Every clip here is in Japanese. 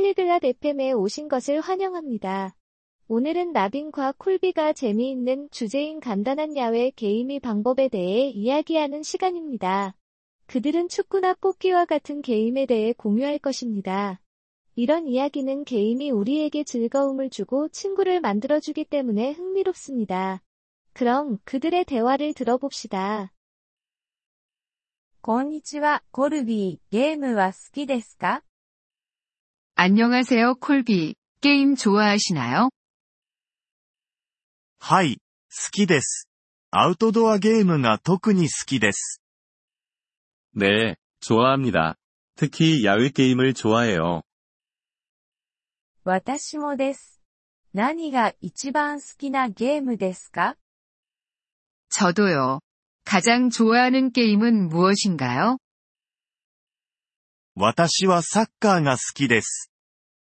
팔리글랏 FM에 오신 것을 환영합니다. 오늘은 라빈과 콜비가 재미있는 주제인 간단한 야외 게임의 방법에 대해 이야기하는 시간입니다. 그들은 축구나 뽑기와 같은 게임에 대해 공유할 것입니다. 이런 이야기는 게임이 우리에게 즐거움을 주고 친구를 만들어주기 때문에 흥미롭습니다. 그럼 그들의 대화를 들어봅시다. こんにちは、コルビー。ゲームは好きですか 안녕하세요, 콜비. 게임 좋아하시나요? はい、好きです。アウトドアゲームが特に好きです。 네, 좋아합니다. 특히 야외 게임을 좋아해요. 私もです。何が一番好きなゲームですか 저도요. 가장 좋아하는 게임은 무엇인가요? 私はサッカーが好きです。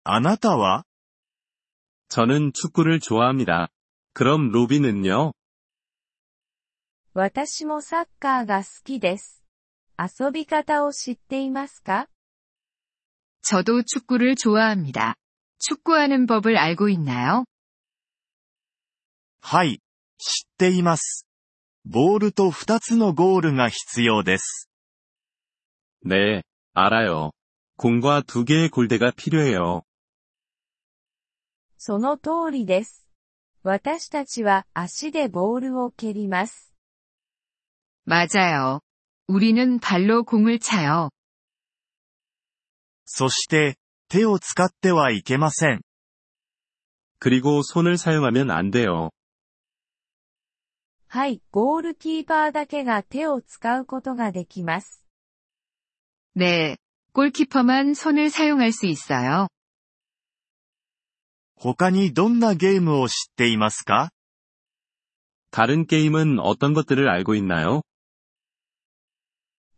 あなたは 저는 축구를 좋아합니다. 그럼 로비는요? 私もサッカーが好きです。遊び方を知っていますか 저도 축구를 좋아합니다. 축구하는 법을 알고 있나요? はい、知っています。ボールと2つのゴールが必要です。 네, 알아요. 공과 두 개의 골대가 필요해요. その通りです。私たちは足でボールを蹴ります。 맞아요. 우리는 발로 공을 차요. そして、手を使ってはいけません。 그리고 손을 사용하면 안 돼요. はい、ゴールキーパーだけが手を使うことができます。 네. 골키퍼만 손을 사용할 수 있어요. 他にどんなゲームを知っていますか 다른 게임은 어떤 것들을 알고 있나요?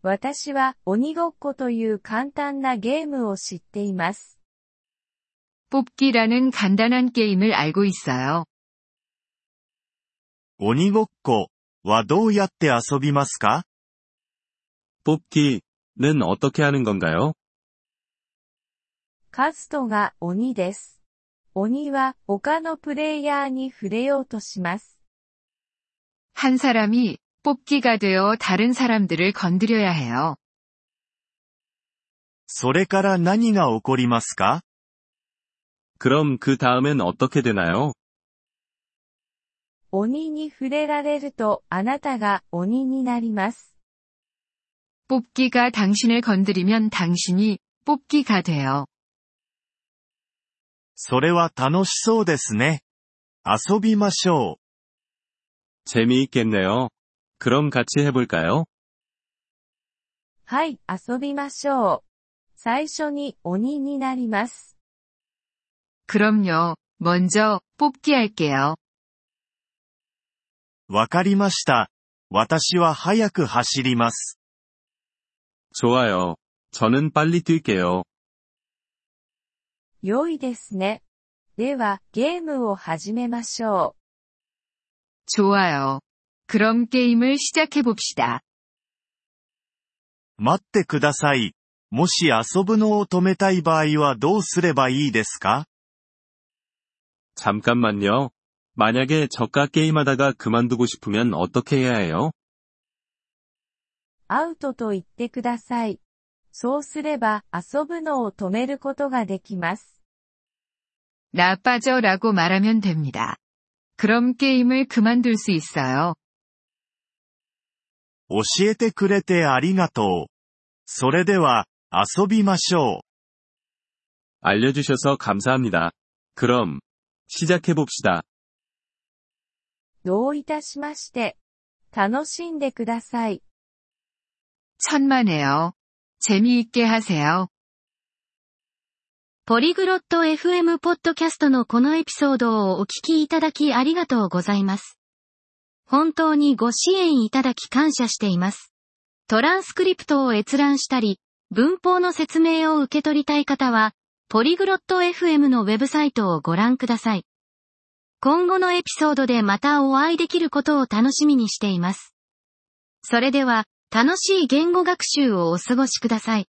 私は鬼ごっこという簡単なゲームを知っています。 뽑기라는 간단한 게임을 알고 있어요. 鬼ごっこはどうやって遊びますか 뽑기는 어떻게 하는 건가요? カストが鬼です。 鬼は他のプレイヤーに触れようとします。 한 사람이 뽑기가 되어 다른 사람들을 건드려야 해요. それから何が起こりますか 그럼 그 다음엔 어떻게 되나요? 鬼に触れられるとあなたが鬼になります。 뽑기가 당신을 건드리면 당신이 뽑기가 돼요. それは楽しそうですね。遊びましょう。 재미있겠네요. 그럼 같이 해볼까요? はい、遊びましょう。最初に鬼になります。 그럼요. 먼저 뽑기 할게요. わかりました。私は早く走ります。 좋아요. 저는 빨리 뛸게요. 良いですね。では、ゲームを始めましょ 좋아요. 그럼 게임을 시작해봅시다. 待ってください。もし遊ぶのを止めたい場合はどうすればいいですか 잠깐만요. 만약에 저가 게임하다가 그만두고 싶으면 어떻게 해야 해요? う。アウトと言ってください。 そうすれば遊ぶのを止めることができます。 나 빠져라고 말하면 됩니다. 그럼 게임을 그만둘 수 있어요. 教えてくれてありがとう。それでは、遊びましょう。 알려주셔서 감사합니다. 그럼, 시작해봅시다. どういたしまして。楽しんでください。 천만에요. 재미있게 하세요. ポリグロット FM ポッドキャストのこのエピソードをお聞きいただきありがとうございます。本当にご支援いただき感謝しています。トランスクリプトを閲覧したり、文法の説明を受け取りたい方は、ポリグロット FM のウェブサイトをご覧ください。今後のエピソードでまたお会いできることを楽しみにしています。それでは、 楽しい言語学習をお過ごしください。